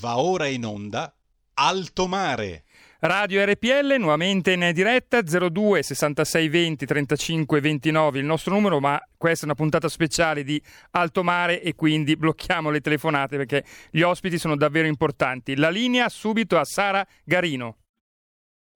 Va ora in onda Alto Mare. Radio RPL nuovamente in diretta 02 66 20 35 29 il nostro numero ma questa è una puntata speciale di Alto Mare e quindi blocchiamo le telefonate perché gli ospiti sono davvero importanti. La linea subito a Sara Garino.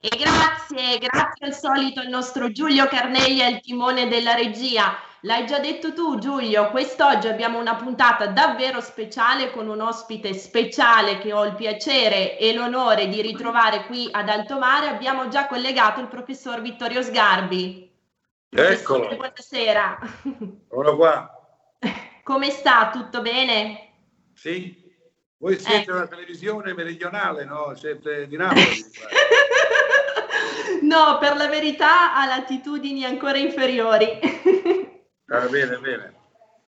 E grazie, grazie al solito il nostro Giulio Carneglia, il timone della regia. L'hai già detto tu Giulio, quest'oggi abbiamo una puntata davvero speciale con un ospite speciale che ho il piacere e l'onore di ritrovare qui ad Alto Mare. Abbiamo già collegato il professor Vittorio Sgarbi. Eccolo. Buonasera. Ora qua. Come sta? Tutto bene? Sì. Voi siete Eh. una televisione meridionale, no? Siete di Napoli. No, per la verità ha latitudini ancora inferiori. ah, bene, bene.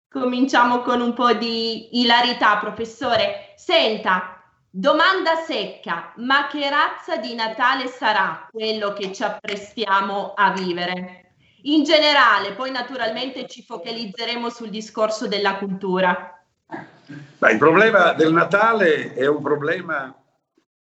Cominciamo con un po' di ilarità, professore. Senta, domanda secca, ma che razza di Natale sarà quello che ci apprestiamo a vivere? In generale, poi naturalmente ci focalizzeremo sul discorso della cultura. Ma il problema del Natale è un problema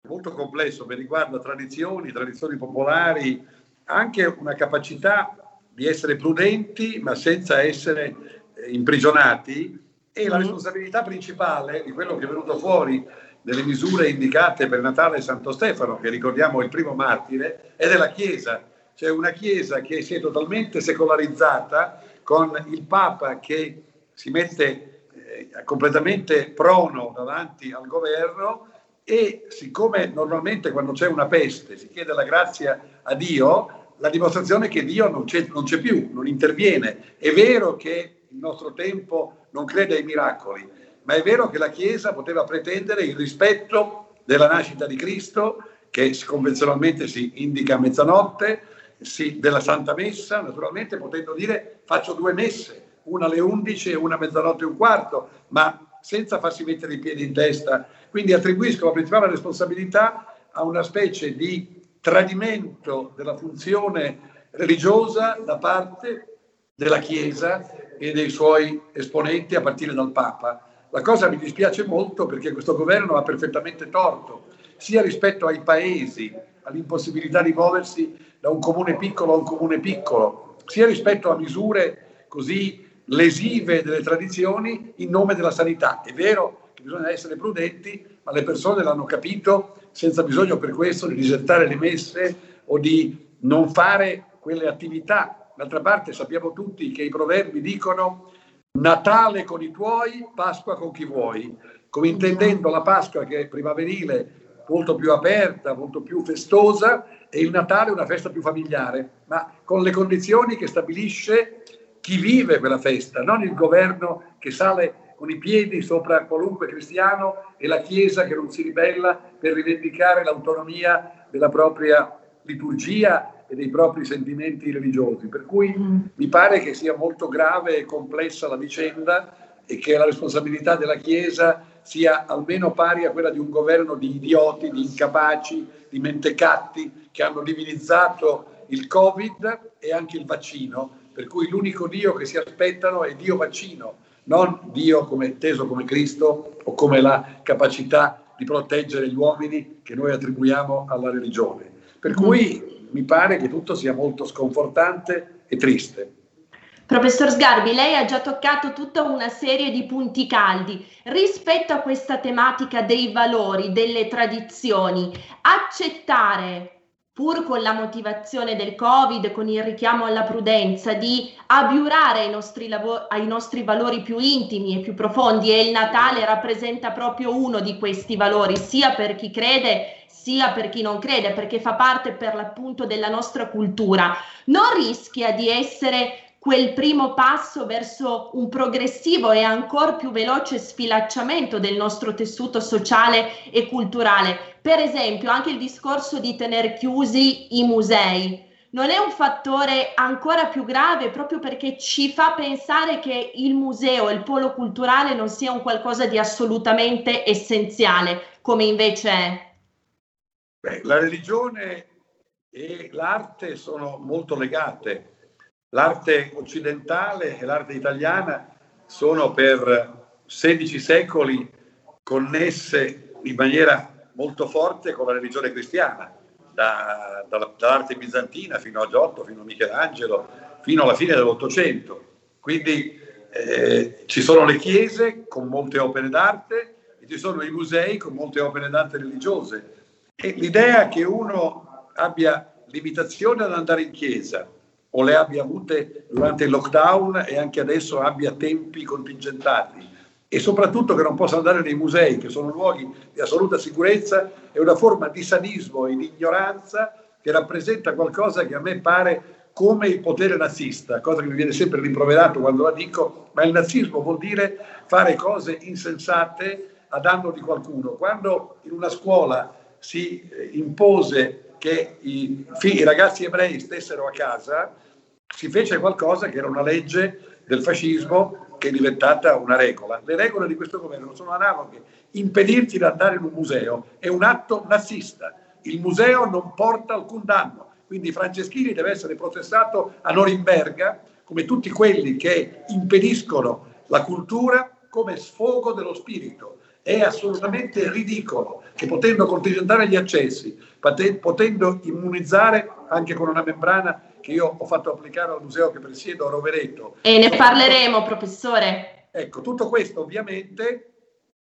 molto complesso che riguarda tradizioni, tradizioni popolari, anche una capacità di essere prudenti ma senza essere eh, imprigionati e la Mhm. responsabilità principale di quello che è venuto fuori nelle misure indicate per Natale e Santo Stefano, che ricordiamo il primo martire, è della Chiesa. C'è una Chiesa che si è totalmente secolarizzata con il Papa che si mette eh, completamente prono davanti al governo e siccome normalmente quando c'è una peste si chiede la grazia a Dio, la dimostrazione è che Dio non c'è, non c'è più, non interviene. È vero che il nostro tempo non crede ai miracoli, ma è vero che la Chiesa poteva pretendere il rispetto della nascita di Cristo, che convenzionalmente si indica a mezzanotte, sì, della Santa Messa, naturalmente potendo dire faccio due messe, una alle 11 e una a mezzanotte e un quarto, ma senza farsi mettere i piedi in testa. Quindi attribuisco la principale responsabilità a una specie di tradimento della funzione religiosa da parte della Chiesa e dei suoi esponenti a partire dal Papa. La cosa mi dispiace molto perché questo governo ha perfettamente torto, sia rispetto ai paesi, all'impossibilità di muoversi da un comune piccolo a un comune piccolo, sia rispetto a misure così lesive delle tradizioni in nome della sanità. È vero che bisogna essere prudenti, ma le persone l'hanno capito senza bisogno per questo di disertare le messe o di non fare quelle attività. D'altra parte sappiamo tutti che i proverbi dicono Natale con i tuoi, Pasqua con chi vuoi, come intendendo la Pasqua che è primaverile, molto più aperta, molto più festosa, e il Natale una festa più familiare, ma con le condizioni che stabilisce chi vive quella festa, non il governo che sale con i piedi sopra qualunque cristiano e la Chiesa che non si ribella per rivendicare l'autonomia della propria liturgia e dei propri sentimenti religiosi. Per cui mi pare che sia molto grave e complessa la vicenda e che la responsabilità della Chiesa sia almeno pari a quella di un governo di idioti, di incapaci, di mentecatti che hanno divinizzato il Covid e anche il vaccino, per cui l'unico Dio che si aspettano è Dio vaccino, non Dio come inteso come Cristo o come la capacità di proteggere gli uomini che noi attribuiamo alla religione. Per cui mi pare che tutto sia molto sconfortante e triste. Professor Sgarbi, lei ha già toccato tutta una serie di punti caldi. Rispetto a questa tematica dei valori, delle tradizioni, accettare, pur con la motivazione del Covid, con il richiamo alla prudenza, di abiurare ai nostri, lavo- ai nostri valori più intimi e più profondi. E il Natale rappresenta proprio uno di questi valori, sia per chi crede sia per chi non crede, perché fa parte per l'appunto della nostra cultura, non rischia di essere quel primo passo verso un progressivo e ancora più veloce sfilacciamento del nostro tessuto sociale e culturale. Per esempio, anche il discorso di tenere chiusi i musei non è un fattore ancora più grave proprio perché ci fa pensare che il museo, il polo culturale non sia un qualcosa di assolutamente essenziale, come invece è. Beh, la religione e l'arte sono molto legate. L'arte occidentale e l'arte italiana sono per 16 secoli connesse in maniera molto forte con la religione cristiana, da, da, dall'arte bizantina fino a Giotto, fino a Michelangelo, fino alla fine dell'Ottocento. Quindi eh, ci sono le chiese con molte opere d'arte e ci sono i musei con molte opere d'arte religiose. E l'idea che uno abbia limitazione ad andare in chiesa o le abbia avute durante il lockdown e anche adesso abbia tempi contingentati e soprattutto che non possa andare nei musei, che sono luoghi di assoluta sicurezza, è una forma di sadismo e di ignoranza che rappresenta qualcosa che a me pare come il potere nazista, cosa che mi viene sempre rimproverato quando la dico, ma il nazismo vuol dire fare cose insensate a danno di qualcuno. Quando in una scuola si eh, impose che i, i ragazzi ebrei stessero a casa, si fece qualcosa che era una legge del fascismo che è diventata una regola. Le regole di questo governo sono analoghe. Impedirti di andare in un museo è un atto nazista. Il museo non porta alcun danno. Quindi Franceschini deve essere processato a Norimberga come tutti quelli che impediscono la cultura come sfogo dello spirito. È assolutamente ridicolo che potendo contingentare gli accessi, potendo immunizzare anche con una membrana che io ho fatto applicare al museo che presiedo a Rovereto. E ne parleremo, professore. Ecco, tutto questo ovviamente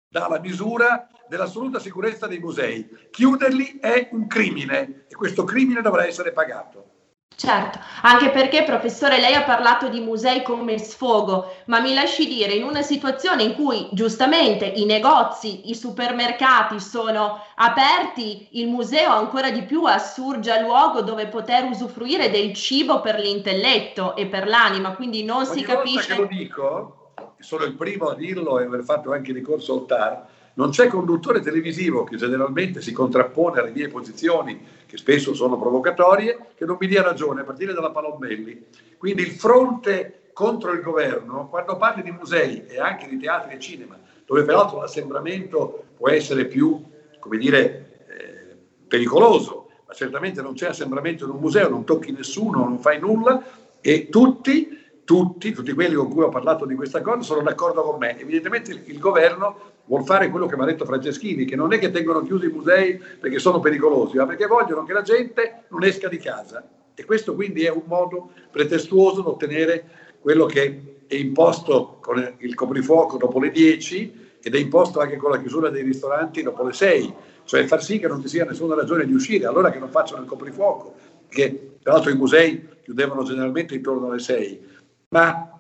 dà la misura dell'assoluta sicurezza dei musei. Chiuderli è un crimine e questo crimine dovrà essere pagato. Certo, anche perché professore lei ha parlato di musei come sfogo, ma mi lasci dire in una situazione in cui giustamente i negozi, i supermercati sono aperti, il museo ancora di più assurge luogo dove poter usufruire del cibo per l'intelletto e per l'anima, quindi non Ogni si capisce... Che lo dico, sono il primo a dirlo e aver fatto anche ricorso al TAR, non c'è conduttore televisivo che generalmente si contrappone alle mie posizioni, che spesso sono provocatorie, che non mi dia ragione, a partire dalla Palombelli. Quindi il fronte contro il governo, quando parli di musei e anche di teatri e cinema, dove peraltro l'assembramento può essere più, come dire, eh, pericoloso, ma certamente non c'è assembramento in un museo, non tocchi nessuno, non fai nulla e tutti tutti, tutti quelli con cui ho parlato di questa cosa sono d'accordo con me. Evidentemente il, il governo vuol fare quello che mi ha detto Franceschini, che non è che tengono chiusi i musei perché sono pericolosi, ma perché vogliono che la gente non esca di casa. E questo quindi è un modo pretestuoso di ottenere quello che è imposto con il coprifuoco dopo le 10 ed è imposto anche con la chiusura dei ristoranti dopo le 6, cioè far sì che non ci sia nessuna ragione di uscire, allora che non facciano il coprifuoco, che tra l'altro i musei chiudevano generalmente intorno alle 6 ma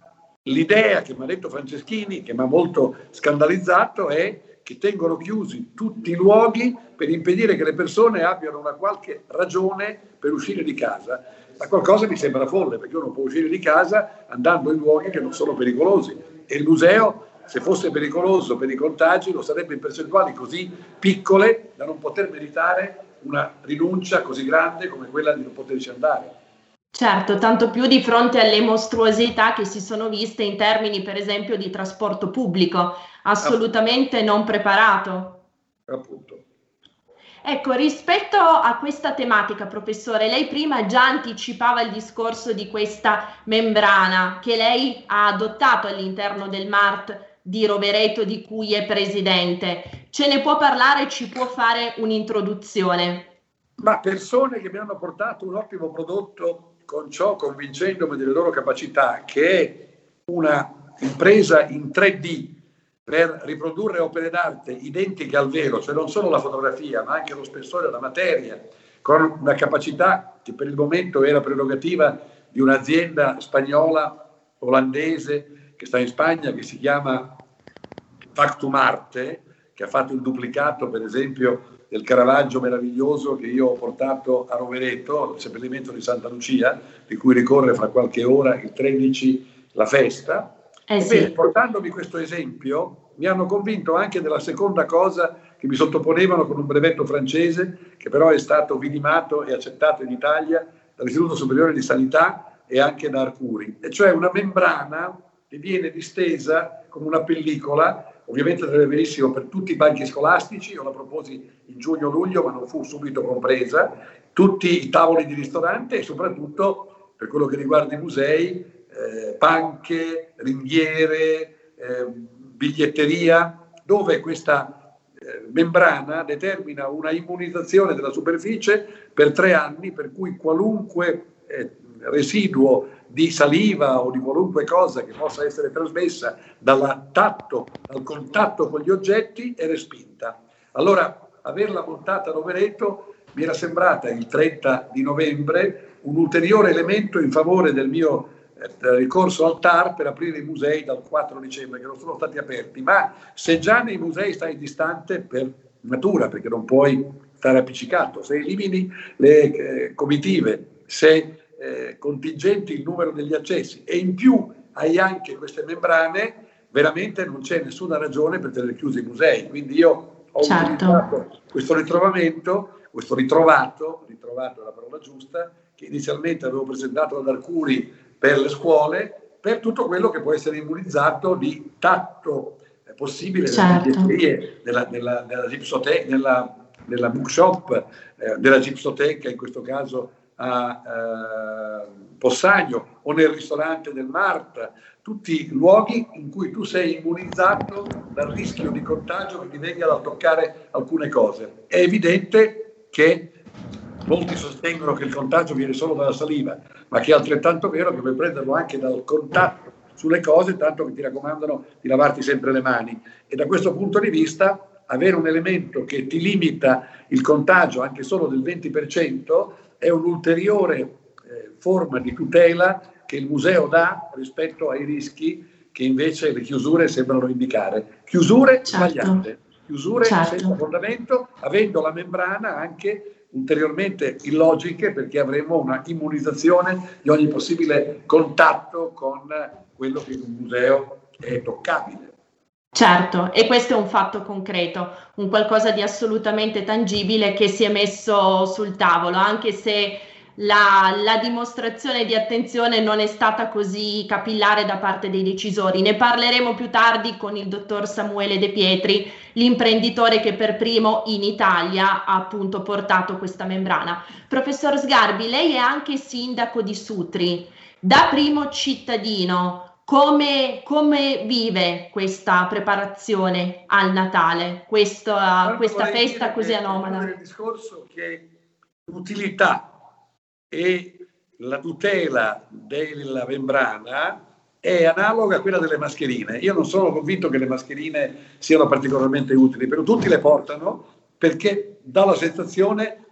l'idea che mi ha detto Franceschini, che mi ha molto scandalizzato, è che tengono chiusi tutti i luoghi per impedire che le persone abbiano una qualche ragione per uscire di casa. Ma qualcosa mi sembra folle, perché uno può uscire di casa andando in luoghi che non sono pericolosi. E il museo, se fosse pericoloso per i contagi, lo sarebbe in percentuali così piccole da non poter meritare una rinuncia così grande come quella di non poterci andare. Certo, tanto più di fronte alle mostruosità che si sono viste in termini, per esempio, di trasporto pubblico, assolutamente non preparato. Appunto. Ecco, rispetto a questa tematica, professore, lei prima già anticipava il discorso di questa membrana che lei ha adottato all'interno del MART di Rovereto di cui è presidente. Ce ne può parlare, ci può fare un'introduzione? Ma persone che mi hanno portato un ottimo prodotto con ciò convincendomi delle loro capacità, che è una impresa in 3D per riprodurre opere d'arte identiche al vero, cioè non solo la fotografia, ma anche lo spessore della materia, con una capacità che per il momento era prerogativa di un'azienda spagnola, olandese, che sta in Spagna, che si chiama Factum Arte, che ha fatto il duplicato, per esempio, del Caravaggio meraviglioso che io ho portato a Rovereto, il seppellimento di Santa Lucia, di cui ricorre fra qualche ora il 13 la festa. Eh sì. Bene, portandovi questo esempio, mi hanno convinto anche della seconda cosa che mi sottoponevano con un brevetto francese, che però è stato vidimato e accettato in Italia dall'Istituto Superiore di Sanità e anche da Arcuri, e cioè una membrana che viene distesa con una pellicola Ovviamente andrebbe benissimo per tutti i banchi scolastici, io la proposi in giugno-luglio ma non fu subito compresa, tutti i tavoli di ristorante e soprattutto per quello che riguarda i musei, eh, panche, ringhiere, eh, biglietteria, dove questa eh, membrana determina una immunizzazione della superficie per tre anni, per cui qualunque eh, residuo di saliva o di qualunque cosa che possa essere trasmessa dal tatto, dal contatto con gli oggetti è respinta. Allora, averla montata a Rovereto mi era sembrata il 30 di novembre un ulteriore elemento in favore del mio eh, ricorso al TAR per aprire i musei dal 4 dicembre, che non sono stati aperti. Ma se già nei musei stai distante per natura, perché non puoi stare appiccicato, se elimini le eh, comitive, se eh, contingenti il numero degli accessi e in più hai anche queste membrane, veramente non c'è nessuna ragione per tenere chiusi i musei. Quindi io ho certo. utilizzato questo ritrovamento, questo ritrovato, ritrovato è la parola giusta, che inizialmente avevo presentato ad Arcuri per le scuole, per tutto quello che può essere immunizzato di tatto eh, possibile certo. nelle nella, nella, nella, nella, nella bookshop, eh, della gipsoteca in questo caso a eh, Possagno o nel ristorante del Mart, tutti luoghi in cui tu sei immunizzato dal rischio di contagio che ti venga da toccare alcune cose. È evidente che molti sostengono che il contagio viene solo dalla saliva, ma che è altrettanto vero che puoi prenderlo anche dal contatto sulle cose, tanto che ti raccomandano di lavarti sempre le mani. E da questo punto di vista avere un elemento che ti limita il contagio anche solo del 20% è un'ulteriore eh, forma di tutela che il museo dà rispetto ai rischi che invece le chiusure sembrano indicare. Chiusure certo. sbagliate, chiusure certo. senza fondamento, avendo la membrana anche ulteriormente illogiche perché avremo una immunizzazione di ogni possibile contatto con quello che in un museo è toccabile. Certo, e questo è un fatto concreto, un qualcosa di assolutamente tangibile che si è messo sul tavolo, anche se la, la, dimostrazione di attenzione non è stata così capillare da parte dei decisori. Ne parleremo più tardi con il dottor Samuele De Pietri, l'imprenditore che per primo in Italia ha appunto portato questa membrana. Professor Sgarbi, lei è anche sindaco di Sutri. Da primo cittadino, come, come, vive questa preparazione al Natale, questa, questa festa così anomala? Il discorso che l'utilità e la tutela della membrana è analoga a quella delle mascherine. Io non sono convinto che le mascherine siano particolarmente utili, però tutti le portano perché dà la sensazione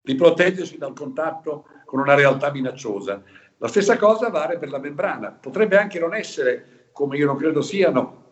di proteggersi dal contatto con una realtà minacciosa. La stessa cosa vale per la membrana. Potrebbe anche non essere, come io non credo siano,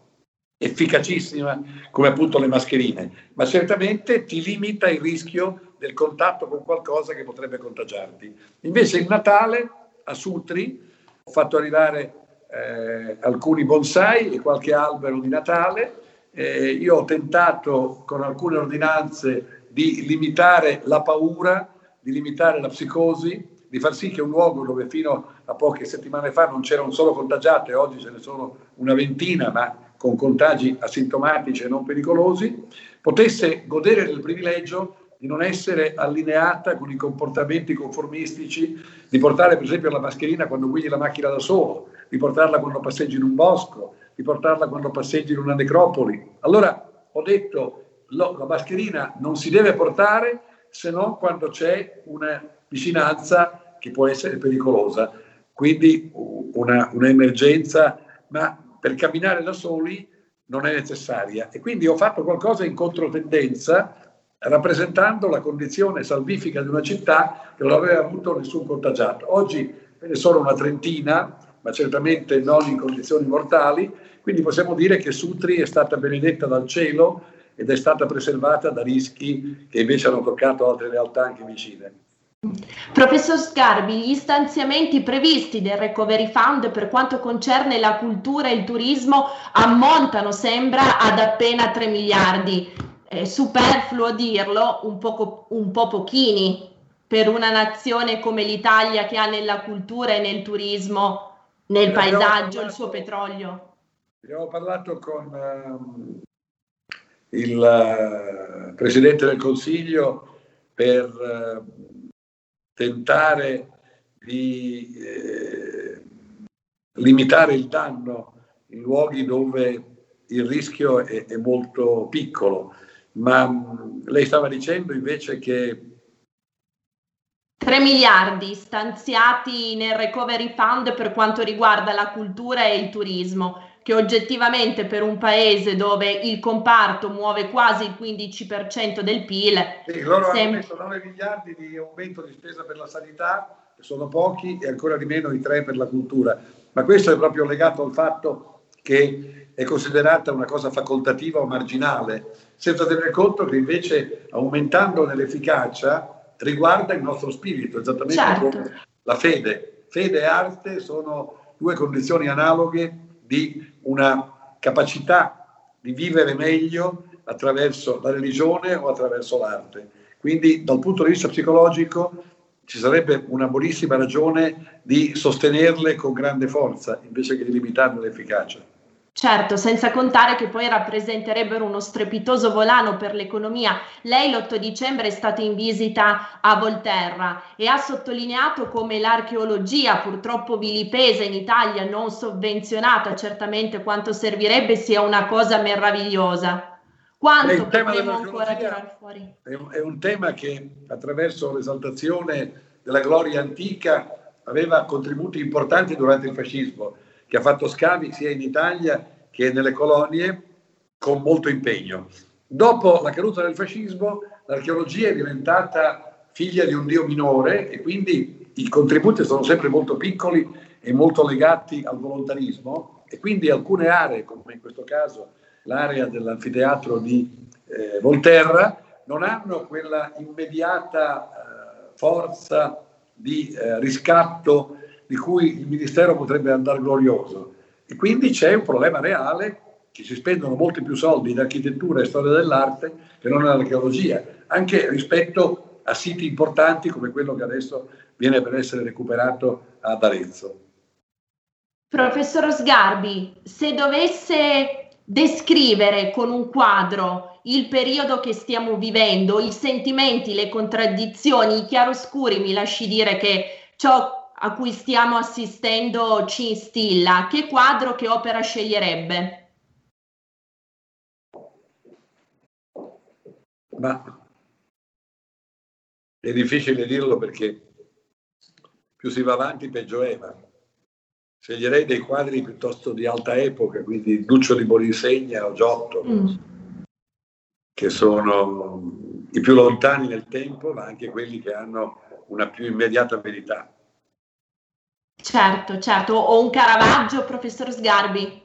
efficacissima come appunto le mascherine, ma certamente ti limita il rischio del contatto con qualcosa che potrebbe contagiarti. Invece il Natale a Sutri ho fatto arrivare eh, alcuni bonsai e qualche albero di Natale. Eh, io ho tentato con alcune ordinanze di limitare la paura, di limitare la psicosi, di far sì che un luogo dove fino a poche settimane fa non c'era un solo contagiato e oggi ce ne sono una ventina, ma con contagi asintomatici e non pericolosi, potesse godere del privilegio di non essere allineata con i comportamenti conformistici, di portare per esempio la mascherina quando guidi la macchina da solo, di portarla quando passeggi in un bosco, di portarla quando passeggi in una necropoli. Allora ho detto lo, la mascherina non si deve portare se non quando c'è una vicinanza che può essere pericolosa. Quindi una, un'emergenza, ma per camminare da soli non è necessaria. E quindi ho fatto qualcosa in controtendenza rappresentando la condizione salvifica di una città che non aveva avuto nessun contagiato. Oggi ne sono una trentina, ma certamente non in condizioni mortali, quindi possiamo dire che Sutri è stata benedetta dal cielo ed è stata preservata da rischi che invece hanno toccato altre realtà anche vicine. Professor Sgarbi, gli stanziamenti previsti del Recovery Fund per quanto concerne la cultura e il turismo ammontano, sembra, ad appena 3 miliardi. È superfluo dirlo, un, poco, un po' pochini per una nazione come l'Italia che ha nella cultura e nel turismo, nel paesaggio, parlato, il suo petrolio. Abbiamo parlato con uh, il uh, Presidente del Consiglio per... Uh, tentare di eh, limitare il danno in luoghi dove il rischio è, è molto piccolo. ma mh, lei stava dicendo invece che 3 miliardi stanziati nel Recovery Fund per quanto riguarda la cultura e il turismo, che oggettivamente per un paese dove il comparto muove quasi il 15% del PIL. Sì, loro sem- hanno messo 9 miliardi di aumento di spesa per la sanità, che sono pochi, e ancora di meno i 3 per la cultura. Ma questo è proprio legato al fatto che è considerata una cosa facoltativa o marginale, senza tenere conto che invece aumentando nell'efficacia riguarda il nostro spirito, esattamente certo. come la fede. Fede e arte sono due condizioni analoghe di una capacità di vivere meglio attraverso la religione o attraverso l'arte. Quindi dal punto di vista psicologico ci sarebbe una buonissima ragione di sostenerle con grande forza invece che di limitarne l'efficacia. Certo, senza contare che poi rappresenterebbero uno strepitoso volano per l'economia. Lei l'8 dicembre è stata in visita a Volterra e ha sottolineato come l'archeologia, purtroppo vilipesa in Italia, non sovvenzionata certamente quanto servirebbe, sia una cosa meravigliosa. Quanto potremo ancora tirare fuori? È un tema che attraverso l'esaltazione della gloria antica aveva contributi importanti durante il fascismo che ha fatto scavi sia in Italia che nelle colonie con molto impegno. Dopo la caduta del fascismo, l'archeologia è diventata figlia di un dio minore e quindi i contributi sono sempre molto piccoli e molto legati al volontarismo e quindi alcune aree, come in questo caso l'area dell'anfiteatro di eh, Volterra, non hanno quella immediata eh, forza di eh, riscatto di cui il Ministero potrebbe andare glorioso. E quindi c'è un problema reale che si spendono molti più soldi in architettura e storia dell'arte che non nell'archeologia, anche rispetto a siti importanti come quello che adesso viene per essere recuperato ad Arezzo. Professor Sgarbi, se dovesse descrivere con un quadro il periodo che stiamo vivendo, i sentimenti, le contraddizioni, i chiaroscuri, mi lasci dire che ciò a cui stiamo assistendo ci instilla, che quadro, che opera sceglierebbe? Ma è difficile dirlo perché più si va avanti peggio è, ma sceglierei dei quadri piuttosto di alta epoca, quindi Duccio di Bolinsegna o Giotto, mm. che sono i più lontani nel tempo, ma anche quelli che hanno una più immediata verità. Certo, certo, o un Caravaggio, professor Sgarbi.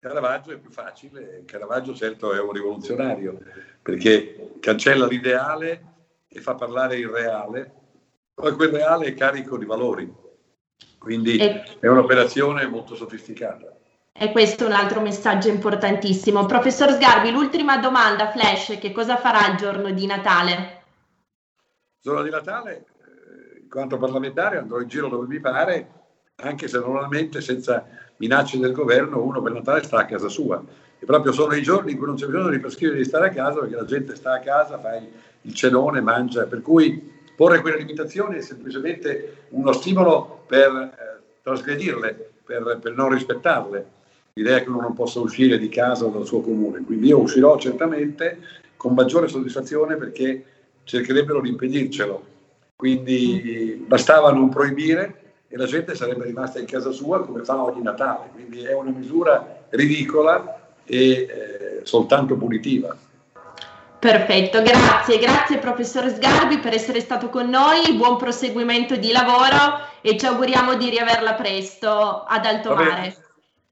Caravaggio è più facile, Caravaggio certo è un rivoluzionario perché cancella l'ideale e fa parlare il reale, poi quel reale è carico di valori, quindi e... è un'operazione molto sofisticata. E questo è un altro messaggio importantissimo. Professor Sgarbi, l'ultima domanda, flash, che cosa farà il giorno di Natale? Il giorno di Natale, eh, in quanto parlamentare, andrò in giro dove mi pare anche se normalmente senza minacce del governo uno per Natale sta a casa sua. E proprio sono i giorni in cui non c'è bisogno di prescrivere di stare a casa perché la gente sta a casa, fa il cenone, mangia, per cui porre quelle limitazioni è semplicemente uno stimolo per eh, trasgredirle, per, per non rispettarle. L'idea che uno non possa uscire di casa o dal suo comune. Quindi io uscirò certamente con maggiore soddisfazione perché cercherebbero di impedircelo. Quindi bastava non proibire, e la gente sarebbe rimasta in casa sua come fa ogni Natale, quindi è una misura ridicola e eh, soltanto punitiva. Perfetto, grazie, grazie professor Sgarbi per essere stato con noi, buon proseguimento di lavoro e ci auguriamo di riaverla presto ad Alto Mare.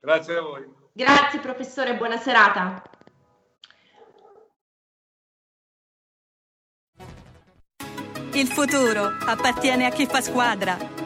Grazie a voi. Grazie professore, buona serata. Il futuro appartiene a chi fa squadra.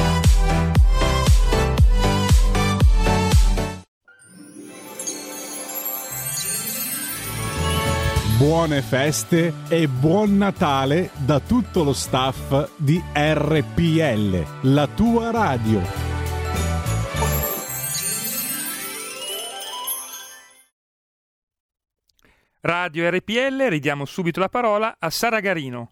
Buone feste e buon Natale da tutto lo staff di RPL, la tua radio. Radio RPL, ridiamo subito la parola a Sara Garino.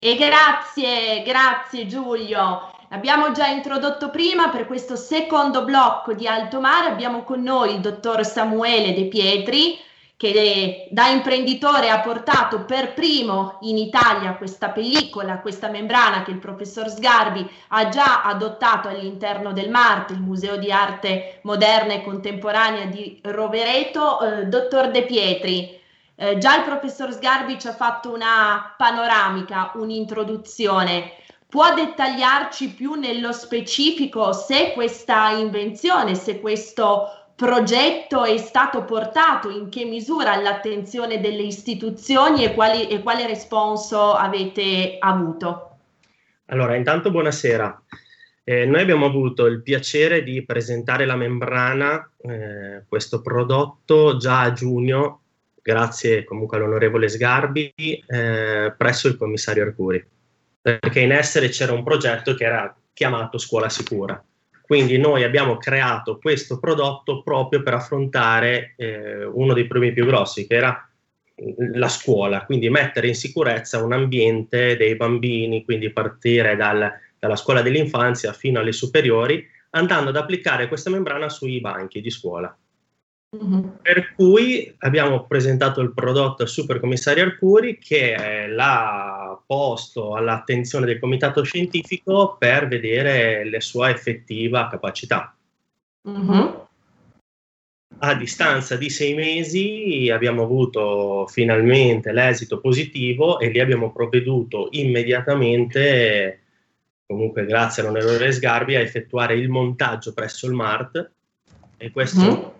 E grazie, grazie Giulio. Abbiamo già introdotto prima per questo secondo blocco di Alto Mare, abbiamo con noi il dottor Samuele De Pietri, che da imprenditore ha portato per primo in Italia questa pellicola, questa membrana che il professor Sgarbi ha già adottato all'interno del MART, il Museo di Arte Moderna e Contemporanea di Rovereto. Eh, dottor De Pietri, eh, già il professor Sgarbi ci ha fatto una panoramica, un'introduzione. Può dettagliarci più nello specifico se questa invenzione, se questo progetto è stato portato, in che misura all'attenzione delle istituzioni e, quali, e quale responso avete avuto? Allora, intanto buonasera. Eh, noi abbiamo avuto il piacere di presentare la membrana, eh, questo prodotto già a giugno, grazie comunque all'onorevole Sgarbi, eh, presso il commissario Arcuri, perché in essere c'era un progetto che era chiamato Scuola Sicura quindi noi abbiamo creato questo prodotto proprio per affrontare eh, uno dei problemi più grossi, che era la scuola, quindi mettere in sicurezza un ambiente dei bambini, quindi partire dal, dalla scuola dell'infanzia fino alle superiori, andando ad applicare questa membrana sui banchi di scuola. Mm-hmm. Per cui abbiamo presentato il prodotto al supercommissario Arcuri che eh, l'ha posto all'attenzione del comitato scientifico per vedere la sua effettiva capacità. Mm-hmm. A distanza di sei mesi abbiamo avuto finalmente l'esito positivo e lì abbiamo provveduto immediatamente, comunque grazie all'onorevole Sgarbi, a effettuare il montaggio presso il MART e questo mm-hmm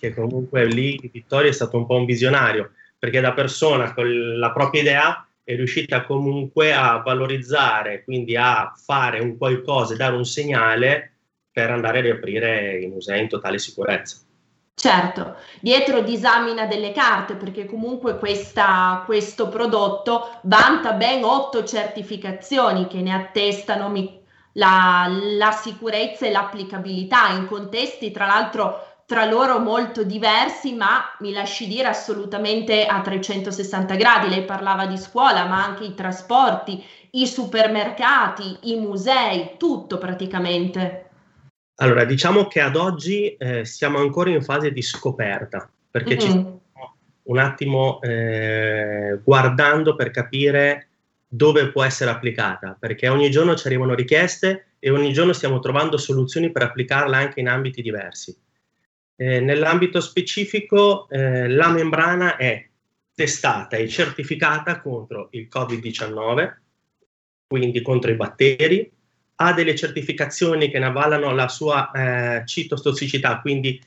che comunque lì Vittorio è stato un po' un visionario, perché da persona con la propria idea è riuscita comunque a valorizzare, quindi a fare un qualcosa, dare un segnale per andare a riaprire i musei in totale sicurezza. Certo, dietro disamina delle carte perché comunque questa, questo prodotto vanta ben otto certificazioni che ne attestano la, la sicurezza e l'applicabilità in contesti tra l'altro tra loro molto diversi, ma mi lasci dire assolutamente a 360 gradi. Lei parlava di scuola, ma anche i trasporti, i supermercati, i musei, tutto praticamente. Allora, diciamo che ad oggi eh, siamo ancora in fase di scoperta, perché mm-hmm. ci stiamo un attimo eh, guardando per capire dove può essere applicata, perché ogni giorno ci arrivano richieste e ogni giorno stiamo trovando soluzioni per applicarla anche in ambiti diversi. Eh, nell'ambito specifico, eh, la membrana è testata e certificata contro il Covid-19, quindi contro i batteri, ha delle certificazioni che ne avvalano la sua eh, citotossicità, quindi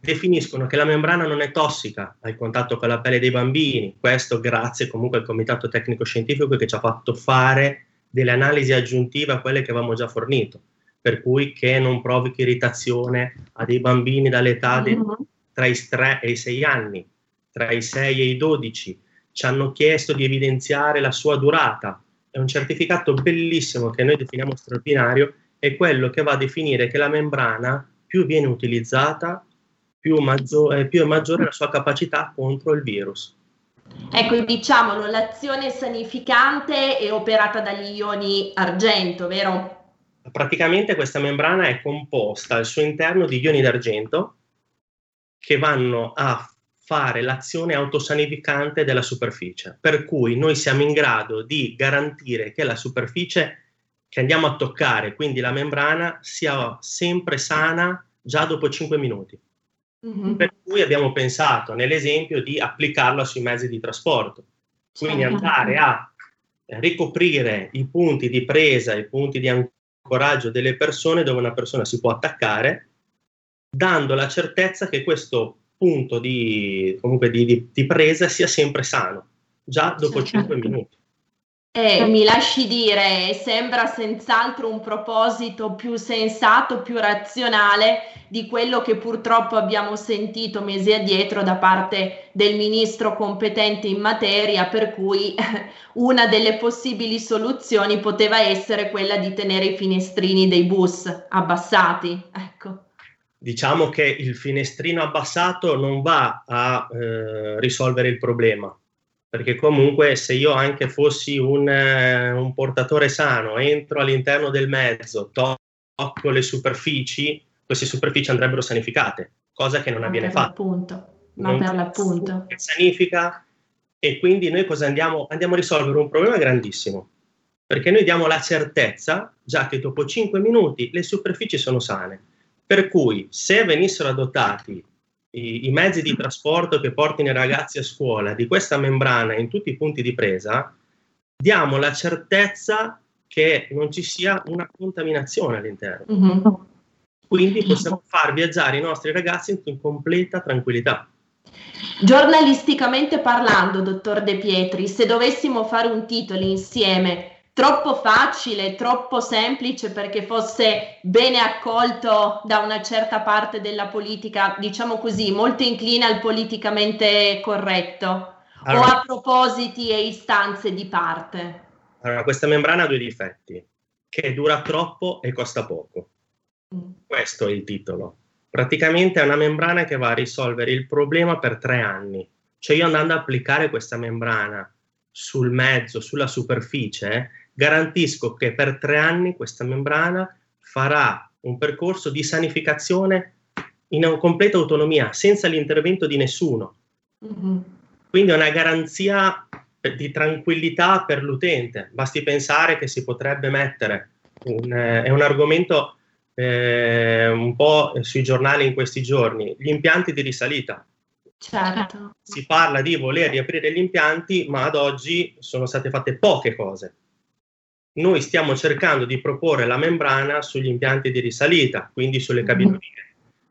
definiscono che la membrana non è tossica al contatto con la pelle dei bambini, questo grazie comunque al comitato tecnico scientifico che ci ha fatto fare delle analisi aggiuntive a quelle che avevamo già fornito per cui che non provochi irritazione a dei bambini dall'età mm-hmm. tra i 3 e i 6 anni, tra i 6 e i 12. Ci hanno chiesto di evidenziare la sua durata. È un certificato bellissimo che noi definiamo straordinario, è quello che va a definire che la membrana più viene utilizzata, più, maggior, eh, più è maggiore la sua capacità contro il virus. Ecco, diciamolo, l'azione sanificante è operata dagli ioni argento, vero? Praticamente questa membrana è composta al suo interno di ioni d'argento che vanno a fare l'azione autosanificante della superficie, per cui noi siamo in grado di garantire che la superficie che andiamo a toccare, quindi la membrana, sia sempre sana già dopo 5 minuti. Mm-hmm. Per cui abbiamo pensato nell'esempio di applicarlo sui mezzi di trasporto, quindi andare a ricoprire i punti di presa, i punti di coraggio delle persone dove una persona si può attaccare dando la certezza che questo punto di, comunque di, di, di presa sia sempre sano, già dopo certo. 5 minuti. Eh, mi lasci dire, sembra senz'altro un proposito più sensato, più razionale di quello che purtroppo abbiamo sentito mesi addietro da parte del ministro competente in materia, per cui una delle possibili soluzioni poteva essere quella di tenere i finestrini dei bus abbassati. Ecco. Diciamo che il finestrino abbassato non va a eh, risolvere il problema, perché comunque se io anche fossi un, eh, un portatore sano, entro all'interno del mezzo, tocco le superfici, queste superfici andrebbero sanificate, cosa che non ma avviene fatta. Appunto, ma non per l'appunto. Sanifica e quindi noi cosa andiamo? Andiamo a risolvere un problema grandissimo, perché noi diamo la certezza già che dopo 5 minuti le superfici sono sane. Per cui se venissero adottati i, i, mezzi di trasporto che portino i ragazzi a scuola di questa membrana in tutti i punti di presa, diamo la certezza che non ci sia una contaminazione all'interno. Mm-hmm. Quindi possiamo far viaggiare i nostri ragazzi in, in completa tranquillità. Giornalisticamente parlando, dottor De Pietri, se dovessimo fare un titolo insieme troppo facile, troppo semplice perché fosse bene accolto da una certa parte della politica, diciamo così, molto inclina al politicamente corretto allora, o a propositi e istanze di parte? Allora, questa membrana ha due difetti, che dura troppo e costa poco. Mm. Questo è il titolo. Praticamente è una membrana che va a risolvere il problema per tre anni. Cioè io andando a applicare questa membrana sul mezzo, sulla superficie, garantisco che per tre anni questa membrana farà un percorso di sanificazione in completa autonomia, senza l'intervento di nessuno. Mm-hmm. Quindi è una garanzia di tranquillità per l'utente. Basti pensare che si potrebbe mettere, un, eh, è un argomento eh, un po' sui giornali in questi giorni, gli impianti di risalita. Certo. Si parla di voler riaprire gli impianti, ma ad oggi sono state fatte poche cose noi stiamo cercando di proporre la membrana sugli impianti di risalita, quindi sulle cabinerie.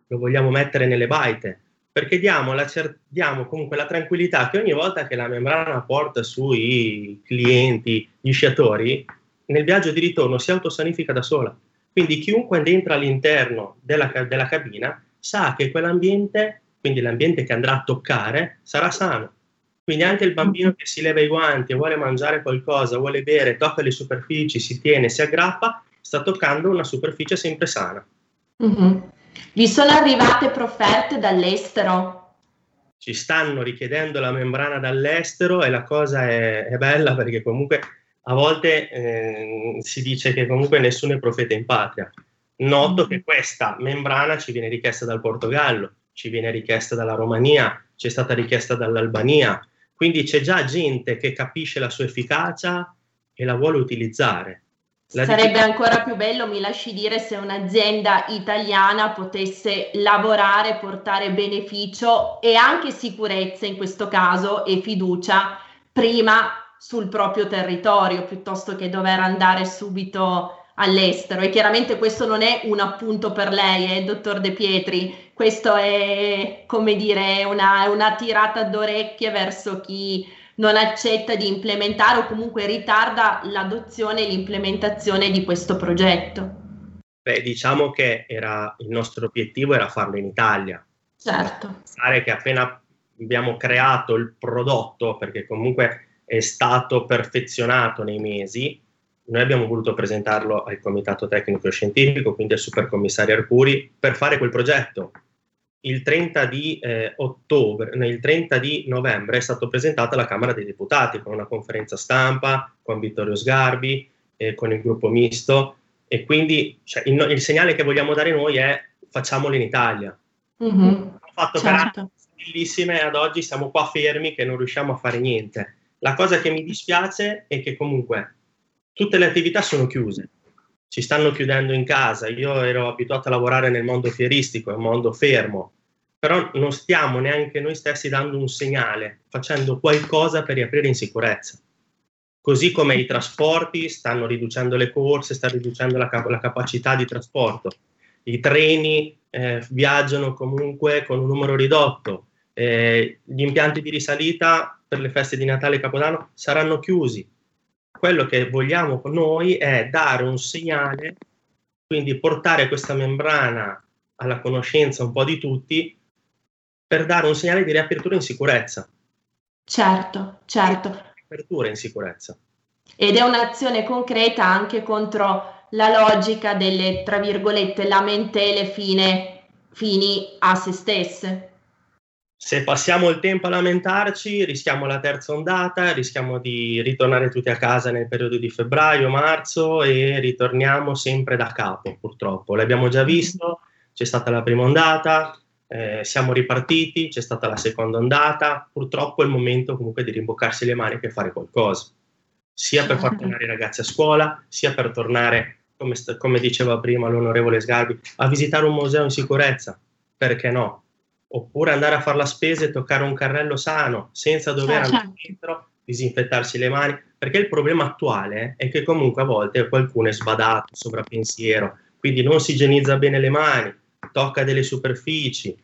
Lo vogliamo mettere nelle baite, perché diamo, la cer- diamo comunque la tranquillità che ogni volta che la membrana porta sui clienti, gli sciatori, nel viaggio di ritorno si autosanifica da sola. Quindi chiunque entra all'interno della, della cabina sa che quell'ambiente, quindi l'ambiente che andrà a toccare, sarà sano quindi anche il bambino che si leva i guanti, vuole mangiare qualcosa, vuole bere, tocca le superfici, si tiene, si aggrappa, sta toccando una superficie sempre sana. Mm-hmm. Vi sono arrivate profferte dall'estero? Ci stanno richiedendo la membrana dall'estero e la cosa è, è bella perché comunque a volte eh, si dice che comunque nessuno è profeta in patria. Noto mm-hmm. che questa membrana ci viene richiesta dal Portogallo, ci viene richiesta dalla Romania, ci è stata richiesta dall'Albania, quindi c'è già gente che capisce la sua efficacia e la vuole utilizzare. La Sarebbe diffic- ancora più bello, mi lasci dire, se un'azienda italiana potesse lavorare, portare beneficio e anche sicurezza in questo caso e fiducia prima sul proprio territorio piuttosto che dover andare subito all'estero e chiaramente questo non è un appunto per lei, eh, dottor De Pietri, questo è come dire una, una tirata d'orecchie verso chi non accetta di implementare o comunque ritarda l'adozione e l'implementazione di questo progetto. Beh, diciamo che era, il nostro obiettivo era farlo in Italia. Certo. Pensare che appena abbiamo creato il prodotto, perché comunque è stato perfezionato nei mesi, noi abbiamo voluto presentarlo al Comitato Tecnico Scientifico, quindi al Supercommissario Arcuri, per fare quel progetto. Il 30 di eh, ottobre, il 30 di novembre è stato presentato alla Camera dei Deputati con una conferenza stampa con Vittorio Sgarbi, eh, con il gruppo misto e quindi cioè, il, il, segnale che vogliamo dare noi è facciamolo in Italia. Mm-hmm. Abbiamo fatto certo. bellissime ad oggi siamo qua fermi che non riusciamo a fare niente. La cosa che mi dispiace è che comunque tutte le attività sono chiuse, ci stanno chiudendo in casa. Io ero abituato a lavorare nel mondo fieristico, è un mondo fermo, però non stiamo neanche noi stessi dando un segnale, facendo qualcosa per riaprire in sicurezza. Così come i trasporti stanno riducendo le corse, stanno riducendo la, cap- la capacità di trasporto. I treni eh, viaggiano comunque con un numero ridotto. Eh, gli impianti di risalita per le feste di Natale e Capodanno saranno chiusi. Quello che vogliamo noi è dare un segnale, quindi portare questa membrana alla conoscenza un po' di tutti per dare un segnale di riapertura in sicurezza. Certo, certo. Riapertura in sicurezza. Ed è un'azione concreta anche contro la logica delle, tra virgolette, lamentele fine, fini a se stesse. Se passiamo il tempo a lamentarci, rischiamo la terza ondata, rischiamo di ritornare tutti a casa nel periodo di febbraio, marzo e ritorniamo sempre da capo, purtroppo. L'abbiamo già visto, c'è stata la prima ondata, eh, siamo ripartiti, c'è stata la seconda ondata, purtroppo è il momento comunque di rimboccarsi le maniche e fare qualcosa, sia per far tornare i ragazzi a scuola, sia per tornare, come, come diceva prima l'onorevole Sgarbi, a visitare un museo in sicurezza, perché no? Oppure andare a fare la spesa e toccare un carrello sano, senza dover Certo. andare dentro, disinfettarsi le mani, perché il problema attuale è che comunque a volte qualcuno è sbadato, sovrappensiero, quindi non si igienizza bene le mani, tocca delle superfici.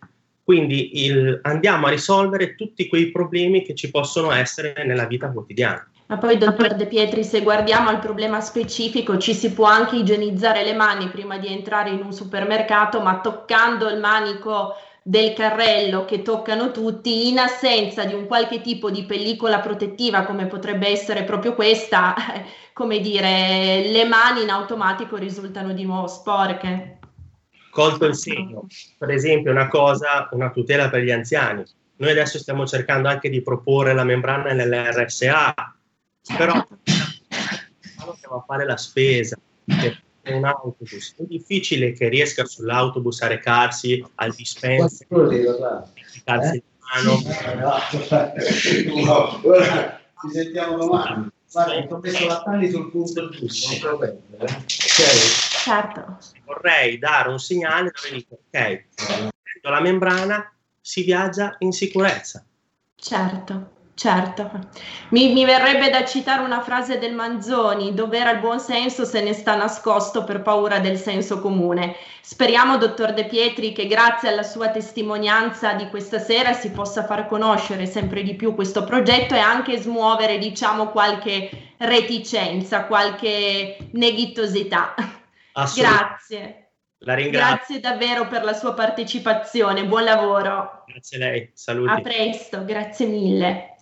Quindi il- andiamo a risolvere tutti quei problemi che ci possono essere nella vita quotidiana. Ma poi, dottor De Pietri, se guardiamo al problema specifico, ci si può anche igienizzare le mani prima di entrare in un supermercato, ma toccando il manico del carrello che toccano tutti, in assenza di un qualche tipo di pellicola protettiva, come potrebbe essere proprio questa, come dire, le mani in automatico risultano di nuovo sporche. Colto il segno, per esempio, una cosa, una tutela per gli anziani. Noi adesso stiamo cercando anche di proporre la membrana nell'RSA, però quando andiamo a fare la spesa per un autobus, è difficile che riesca sull'autobus a recarsi al dispenser, recarsi in mano. Ci sentiamo domani. Guarda, ho messo la sul punto giusto, non perdere. eh. Ok? Certo. Vorrei dare un segnale dove dico, ok, prendo la membrana, si viaggia in sicurezza. Certo, certo. Mi, mi verrebbe da citare una frase del Manzoni, dov'era il buon senso se ne sta nascosto per paura del senso comune. Speriamo, dottor De Pietri, che grazie alla sua testimonianza di questa sera si possa far conoscere sempre di più questo progetto e anche smuovere, diciamo, qualche reticenza, qualche neghitosità. Assolutamente. Grazie. La ringrazio. Grazie davvero per la sua partecipazione. Buon lavoro. Grazie a lei. A Saluti. presto, grazie mille.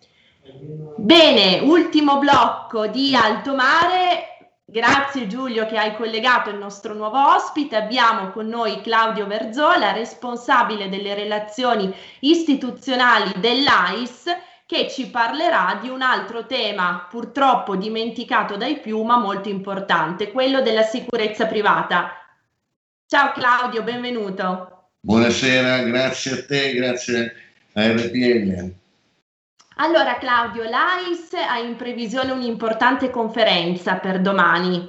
Bene, ultimo blocco di Alto Mare. Grazie Giulio che hai collegato il nostro nuovo ospite. Abbiamo con noi Claudio Verzola, responsabile delle relazioni istituzionali dell'AIS, che ci parlerà di un altro tema purtroppo dimenticato dai più, ma molto importante, quello della sicurezza privata. Ciao Claudio, benvenuto. Buonasera, grazie a te, grazie a RPL. Allora Claudio, l'AIS ha in previsione un'importante conferenza per domani.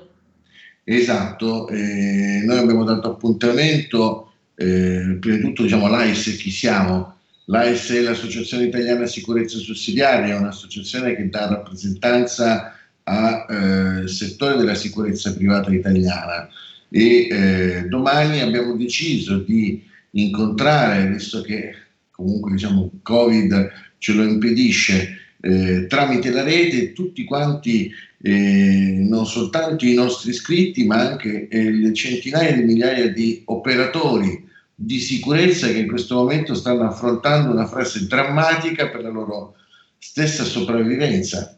Esatto, eh, noi abbiamo dato appuntamento, eh, prima di tutto diciamo l'AIS chi siamo? L'AIS è l'Associazione Italiana Sicurezza Sussidiaria, è un'associazione che dà rappresentanza al eh, settore della sicurezza privata italiana e eh, domani abbiamo deciso di incontrare, visto che comunque diciamo Covid ce lo impedisce, eh, tramite la rete tutti quanti, eh, non soltanto i nostri iscritti, ma anche eh, le centinaia di migliaia di operatori di sicurezza che in questo momento stanno affrontando una fase drammatica per la loro stessa sopravvivenza,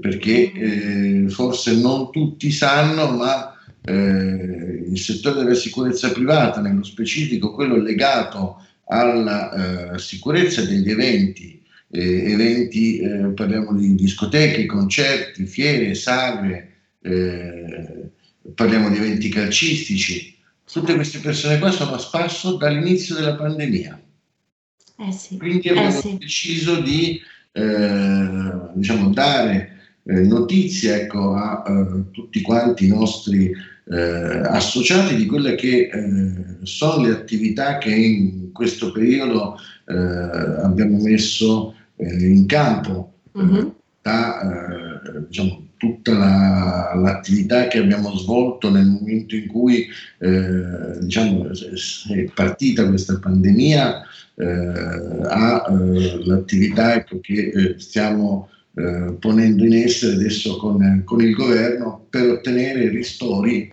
perché eh, forse non tutti sanno, ma eh, il settore della sicurezza privata, nello specifico quello legato alla eh, sicurezza degli eventi, eh, eventi eh, parliamo di discoteche, concerti, fiere, sagre, eh, parliamo di eventi calcistici. Tutte queste persone qua sono a spasso dall'inizio della pandemia. Eh sì, Quindi eh abbiamo sì. deciso di eh, diciamo, dare eh, notizia ecco, a eh, tutti quanti i nostri associati di quelle che sono le attività che in questo periodo abbiamo messo eh, in campo Mhm. da, eh, diciamo, tutta la, l'attività che abbiamo svolto nel momento in cui eh, diciamo, è partita questa pandemia eh, all'attività eh, ecco, che stiamo ponendo in essere adesso con, con, il governo per ottenere ristori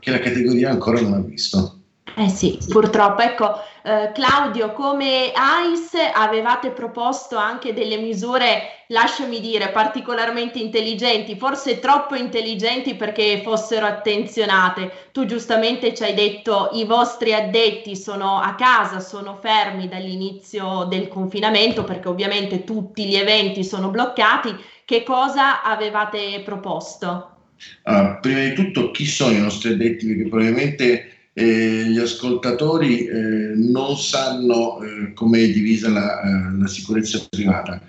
che la categoria ancora non ha visto. Eh sì, purtroppo. Ecco, eh, Claudio, come AIS avevate proposto anche delle misure, lasciami dire, particolarmente intelligenti, forse troppo intelligenti perché fossero attenzionate. Tu giustamente ci hai detto i vostri addetti sono a casa, sono fermi dall'inizio del confinamento perché ovviamente tutti gli eventi sono bloccati. Che cosa avevate proposto? Allora, prima di tutto, chi sono i nostri addetti? Perché probabilmente eh, gli ascoltatori eh, non sanno eh, come è divisa la, eh, la sicurezza privata.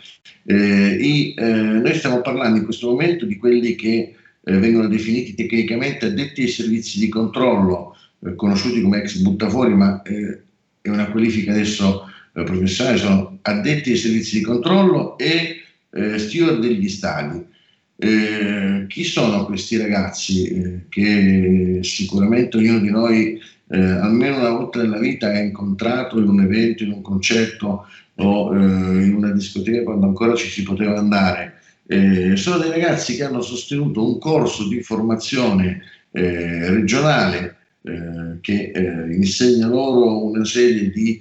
Eh, I, eh, noi stiamo parlando in questo momento di quelli che vengono definiti tecnicamente addetti ai servizi di controllo, conosciuti come ex buttafuori, ma è una qualifica adesso professionale, sono addetti ai servizi di controllo e steward degli stadi. Eh, chi sono questi ragazzi eh, che sicuramente ognuno di noi eh, almeno una volta nella vita ha incontrato in un evento, in un concerto o eh, in una discoteca quando ancora ci si poteva andare? Sono dei ragazzi che hanno sostenuto un corso di formazione regionale che insegna loro una serie di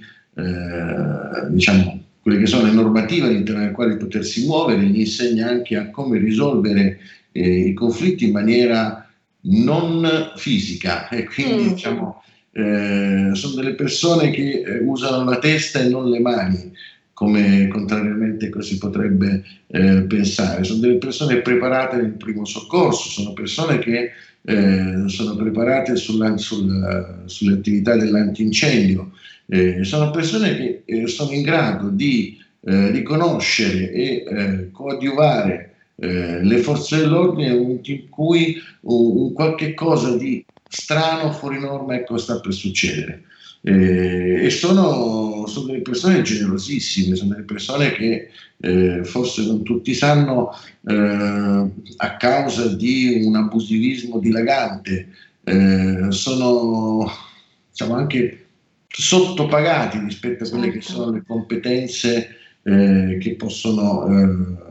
diciamo, quelle che sono le normative all'interno delle quali potersi muovere, gli insegna anche a come risolvere eh, i conflitti in maniera non fisica e quindi mm. diciamo eh, sono delle persone che eh, usano la testa e non le mani come contrariamente si potrebbe eh, pensare. Sono delle persone preparate nel primo soccorso, sono persone che eh, sono preparate sulla, sulla, sulle attività dell'antincendio, eh, sono persone che eh, sono in grado di eh, riconoscere e eh, coadiuvare eh, le forze dell'ordine in cui un, un qualche cosa di strano, fuori norma, ecco, sta per succedere. Eh, e sono, sono, delle persone generosissime, sono delle persone che forse non tutti sanno a causa di un abusivismo dilagante, sono diciamo, anche sottopagati rispetto a quelle che certo. sono le competenze eh, che possono eh,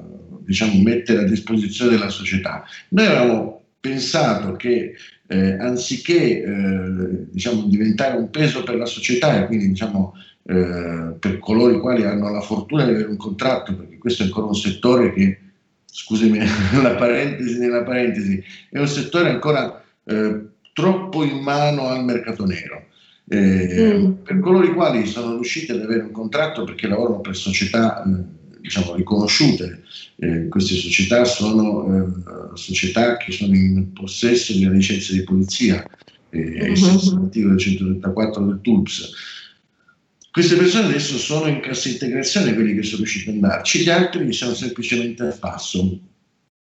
diciamo, mettere a disposizione della società. Noi avevamo pensato che eh, anziché eh, diciamo, diventare un peso per la società e quindi diciamo, eh, per coloro i quali hanno la fortuna di avere un contratto, perché questo è ancora un settore che, scusami la parentesi nella parentesi, è un settore ancora eh, troppo in mano al mercato nero. Eh, mm. Per coloro i quali sono riusciti ad avere un contratto perché lavorano per società eh, diciamo, riconosciute, eh, queste società sono eh, società che sono in possesso di una licenza di polizia, eh, mm-hmm. l'articolo 134 del TULPS. Queste persone adesso sono in cassa integrazione, quelli che sono riusciti ad andarci, gli altri sono semplicemente a spasso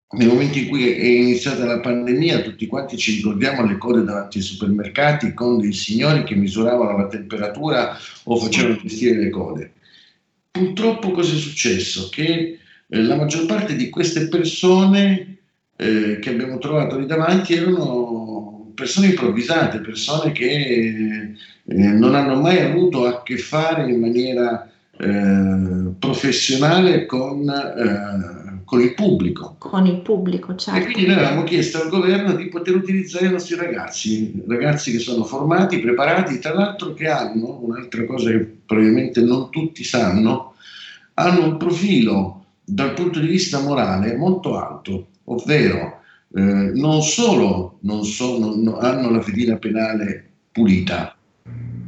nel momento in cui è iniziata la pandemia, tutti quanti ci ricordiamo le code davanti ai supermercati con dei signori che misuravano la temperatura o facevano vestire le code. Purtroppo cosa è successo? Che eh, la maggior parte di queste persone eh, che abbiamo trovato lì davanti erano persone improvvisate, persone che eh, non hanno mai avuto a che fare in maniera eh, professionale con eh, con il pubblico. Con il pubblico, certo. E quindi noi avevamo chiesto al governo di poter utilizzare i nostri ragazzi, ragazzi che sono formati, preparati, tra l'altro che hanno, un'altra cosa che probabilmente non tutti sanno, hanno un profilo dal punto di vista morale molto alto, ovvero eh, non solo non sono, hanno la fedina penale pulita,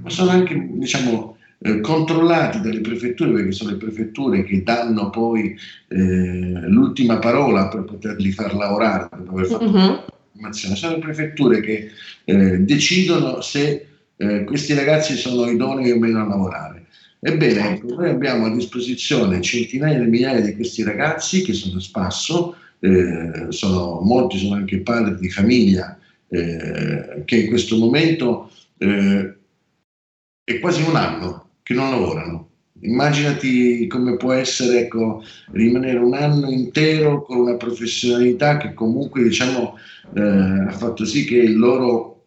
ma sono anche, diciamo, eh, controllati dalle prefetture, perché sono le prefetture che danno poi eh, l'ultima parola per poterli far lavorare, dopo aver fatto uh-huh. Sono le prefetture che eh, decidono se eh, questi ragazzi sono idonei o meno a lavorare. Ebbene, ecco, noi abbiamo a disposizione centinaia di migliaia di questi ragazzi che sono a spasso, eh, sono, molti sono anche padri di famiglia che in questo momento è quasi un anno che non lavorano. immaginati come può essere ecco, rimanere un anno intero con una professionalità che comunque diciamo, eh, ha fatto sì che il loro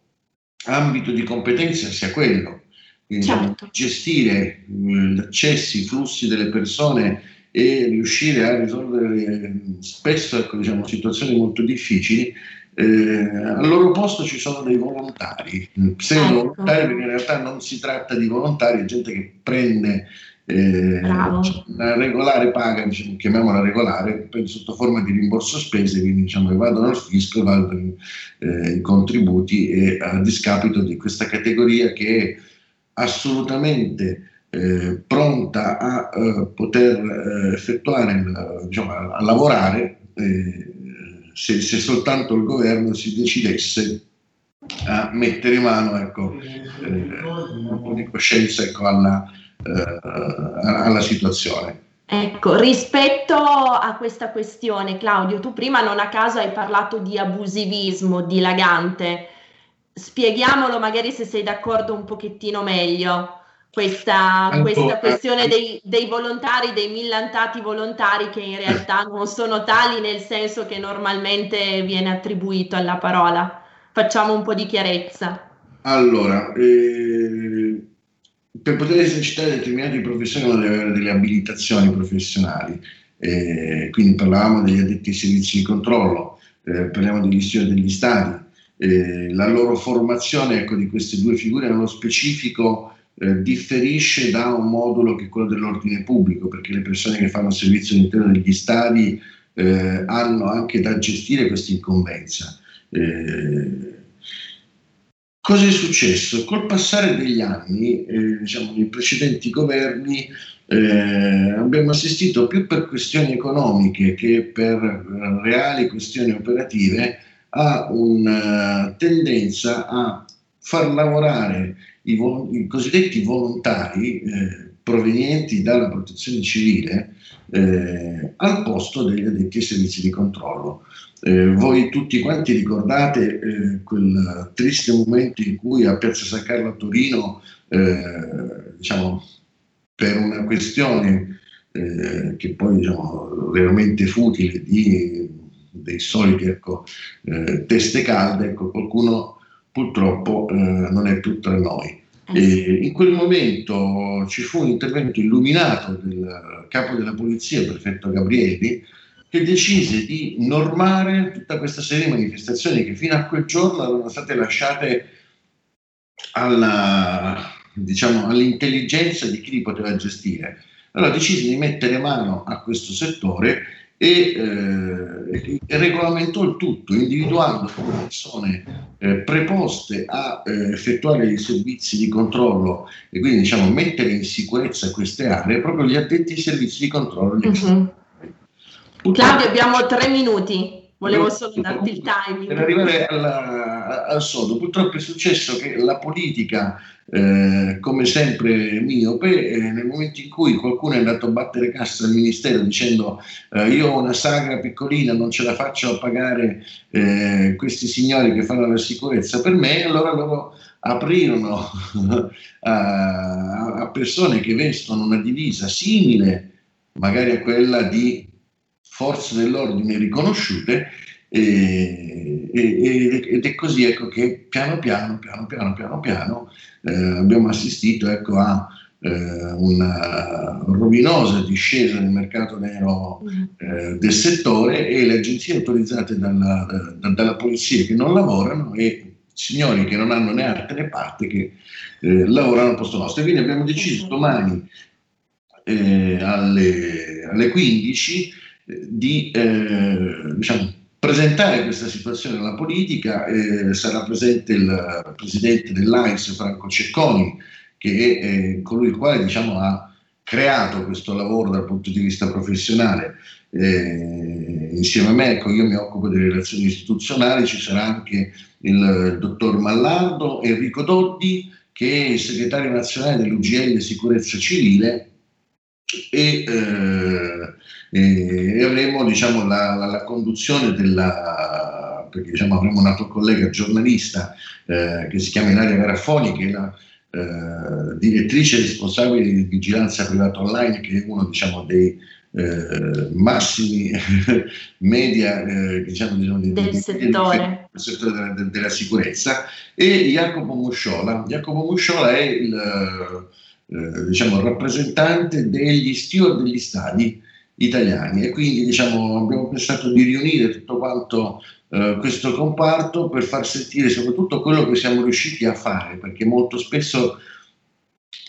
ambito di competenza sia quello. Quindi, certo. gestire gli accessi, i flussi delle persone e riuscire a risolvere eh, spesso ecco, diciamo, situazioni molto difficili eh, al loro posto ci sono dei volontari, pseudo ecco. volontari perché in realtà non si tratta di volontari, è gente che prende eh, la regolare paga, diciamo, chiamiamola regolare, sotto forma di rimborso spese, quindi diciamo, vadano al fisco e vadano eh, i contributi e a discapito di questa categoria che è assolutamente eh, pronta a eh, poter eh, effettuare, diciamo, a, a lavorare eh, se, se, soltanto il governo si decidesse a mettere mano ecco, eh, un po' di coscienza ecco, alla, eh, alla situazione. Ecco, rispetto a questa questione, Claudio, tu prima non a caso hai parlato di abusivismo dilagante. Spieghiamolo magari se sei d'accordo un pochettino meglio questa, questa questione dei, dei, volontari, dei millantati volontari che in realtà non sono tali nel senso che normalmente viene attribuito alla parola. Facciamo un po' di chiarezza. Allora, eh, per poter esercitare determinate professioni uno deve avere delle abilitazioni professionali, eh, quindi parlavamo degli addetti ai servizi di controllo, eh, parliamo degli studi degli stati, eh, la loro formazione ecco, di queste due figure nello specifico eh, differisce da un modulo che è quello dell'ordine pubblico, perché le persone che fanno servizio all'interno degli stadi eh, hanno anche da gestire questa incombenza. Eh, cosa è successo? Col passare degli anni, eh, diciamo, nei precedenti governi, eh, abbiamo assistito più per questioni economiche che per reali questioni operative a una tendenza a far lavorare i, i cosiddetti volontari eh, provenienti dalla protezione civile eh, al posto degli addetti ai servizi di controllo. Eh, voi tutti quanti ricordate eh, quel triste momento in cui a Piazza San Carlo a Torino, eh, diciamo, per una questione eh, che poi diciamo, veramente futile di, dei soliti ecco, teste calde, ecco, qualcuno purtroppo eh, non è più tra noi. Eh e in quel momento ci fu un intervento illuminato del capo della polizia, prefetto Gabrielli, che decise di normare tutta questa serie di manifestazioni che fino a quel giorno erano state lasciate alla, diciamo, all'intelligenza di chi li poteva gestire. Allora decise di mettere mano a questo settore e, eh, e regolamentò il tutto, individuando persone eh, preposte a eh, effettuare i servizi di controllo e quindi diciamo, mettere in sicurezza queste aree, proprio gli addetti ai servizi di controllo. Mm-hmm. Claudio, abbiamo tre minuti. Volevo solo darti il timing. Per arrivare alla, al sodo, purtroppo è successo che la politica, eh, come sempre miope, eh, nel momento in cui qualcuno è andato a battere cassa al ministero dicendo eh, io ho una sagra piccolina, non ce la faccio a pagare eh, questi signori che fanno la sicurezza per me, allora loro aprirono a, a persone che vestono una divisa simile magari a quella di forze dell'ordine riconosciute e, e, ed è così ecco, che piano piano, piano piano, piano piano eh, abbiamo assistito ecco, a eh, una rovinosa discesa nel mercato nero eh, del settore e le agenzie autorizzate dalla, da, dalla polizia che non lavorano e signori che non hanno né arte né parte che eh, lavorano al posto nostro. E quindi abbiamo deciso domani eh, alle, alle 15 di eh, diciamo, presentare questa situazione alla politica. Eh, sarà presente il presidente dell'AIS, Franco Cecconi, che è eh, colui il quale diciamo, ha creato questo lavoro dal punto di vista professionale. Eh, insieme a me, ecco, io mi occupo delle relazioni istituzionali, ci sarà anche il dottor Mallardo, Enrico Doddi, che è il segretario nazionale dell'UGL Sicurezza Civile e eh, e avremo diciamo, la, la, la, conduzione della perché diciamo, avremo un altro collega giornalista eh, che si chiama Ilaria Garafoni che è la eh, direttrice responsabile di vigilanza privata online, che è uno diciamo, dei eh, massimi media eh, diciamo, diciamo, del, di, settore. Di, settore della, della, della, sicurezza, e Jacopo Musciola. Jacopo Musciola è il, eh, diciamo, rappresentante degli steward degli stadi italiani. E quindi diciamo, abbiamo pensato di riunire tutto quanto eh, questo comparto per far sentire soprattutto quello che siamo riusciti a fare, perché molto spesso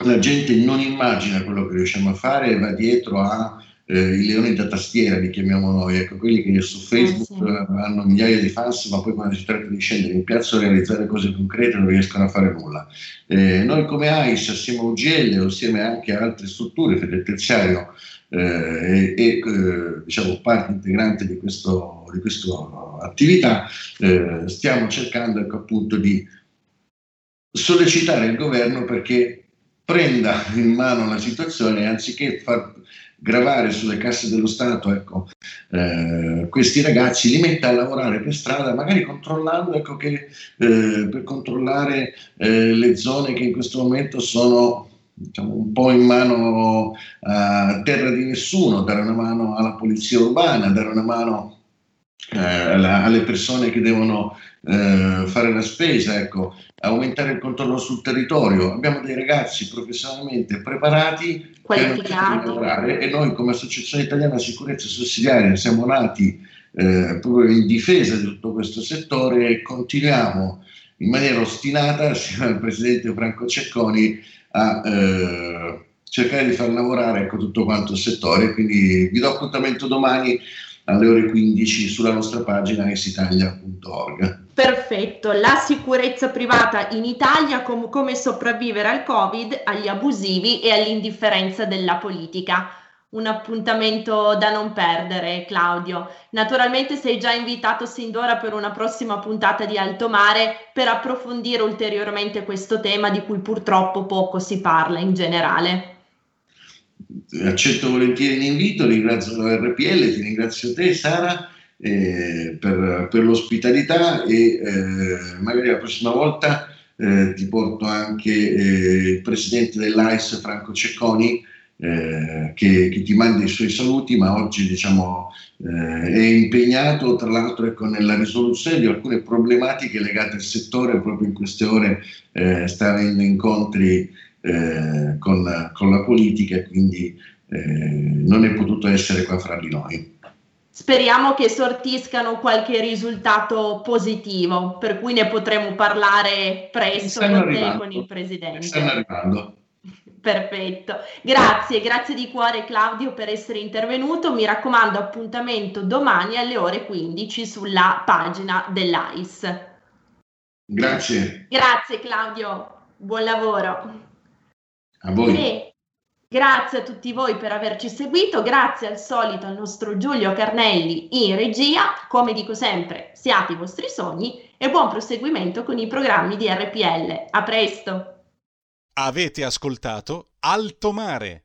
la gente non immagina quello che riusciamo a fare e va dietro a eh, i leoni da tastiera, li chiamiamo noi, ecco, quelli che su Facebook eh, sì. hanno migliaia di fans, ma poi quando si tratta di scendere in piazza a realizzare cose concrete non riescono a fare nulla. Eh, noi come AIS, assieme a UGL assieme anche a altre strutture, del terziario, eh, e, e eh, diciamo parte integrante di, questo, di questa attività, eh, stiamo cercando ecco, appunto di sollecitare il governo perché prenda in mano la situazione anziché far gravare sulle casse dello Stato ecco, eh, questi ragazzi, li metta a lavorare per strada, magari controllando ecco, che, eh, per controllare eh, le zone che in questo momento sono diciamo, un po' in mano a terra di nessuno, dare una mano alla polizia urbana, dare una mano eh, alla, alle persone che devono eh, fare la spesa, ecco, aumentare il controllo sul territorio. Abbiamo dei ragazzi professionalmente preparati per lavorare e noi come Associazione Italiana Sicurezza Sussidiaria siamo nati eh, proprio in difesa di tutto questo settore e continuiamo in maniera ostinata assieme al Presidente Franco Cecconi a eh, cercare di far lavorare ecco, tutto quanto il settore. Quindi vi do appuntamento domani alle ore 15 sulla nostra pagina esitalia.org. Perfetto, la sicurezza privata in Italia, com- come sopravvivere al Covid, agli abusivi e all'indifferenza della politica un appuntamento da non perdere, Claudio. Naturalmente sei già invitato sin d'ora per una prossima puntata di Alto Mare per approfondire ulteriormente questo tema di cui purtroppo poco si parla in generale. Accetto volentieri l'invito, ringrazio la RPL, ti ringrazio te Sara eh, per, per, l'ospitalità e eh, magari la prossima volta eh, ti porto anche eh, il presidente dell'AIS Franco Cecconi eh, che, che, ti manda i suoi saluti, ma oggi diciamo, eh, è impegnato tra l'altro ecco, nella risoluzione di alcune problematiche legate al settore, proprio in queste ore sta avendo incontri eh, con, con, la politica e quindi eh, non è potuto essere qua fra di noi. Speriamo che sortiscano qualche risultato positivo, per cui ne potremo parlare presto con te con il Presidente. Stanno arrivando. Perfetto, grazie, grazie di cuore Claudio per essere intervenuto. Mi raccomando, appuntamento domani alle ore 15 sulla pagina dell'AIS. Grazie. Grazie Claudio, buon lavoro. A voi. E grazie a tutti voi per averci seguito, grazie al solito al nostro Giulio Carnelli in regia. Come dico sempre, siate i vostri sogni e buon proseguimento con i programmi di RPL. A presto. Avete ascoltato Alto Mare.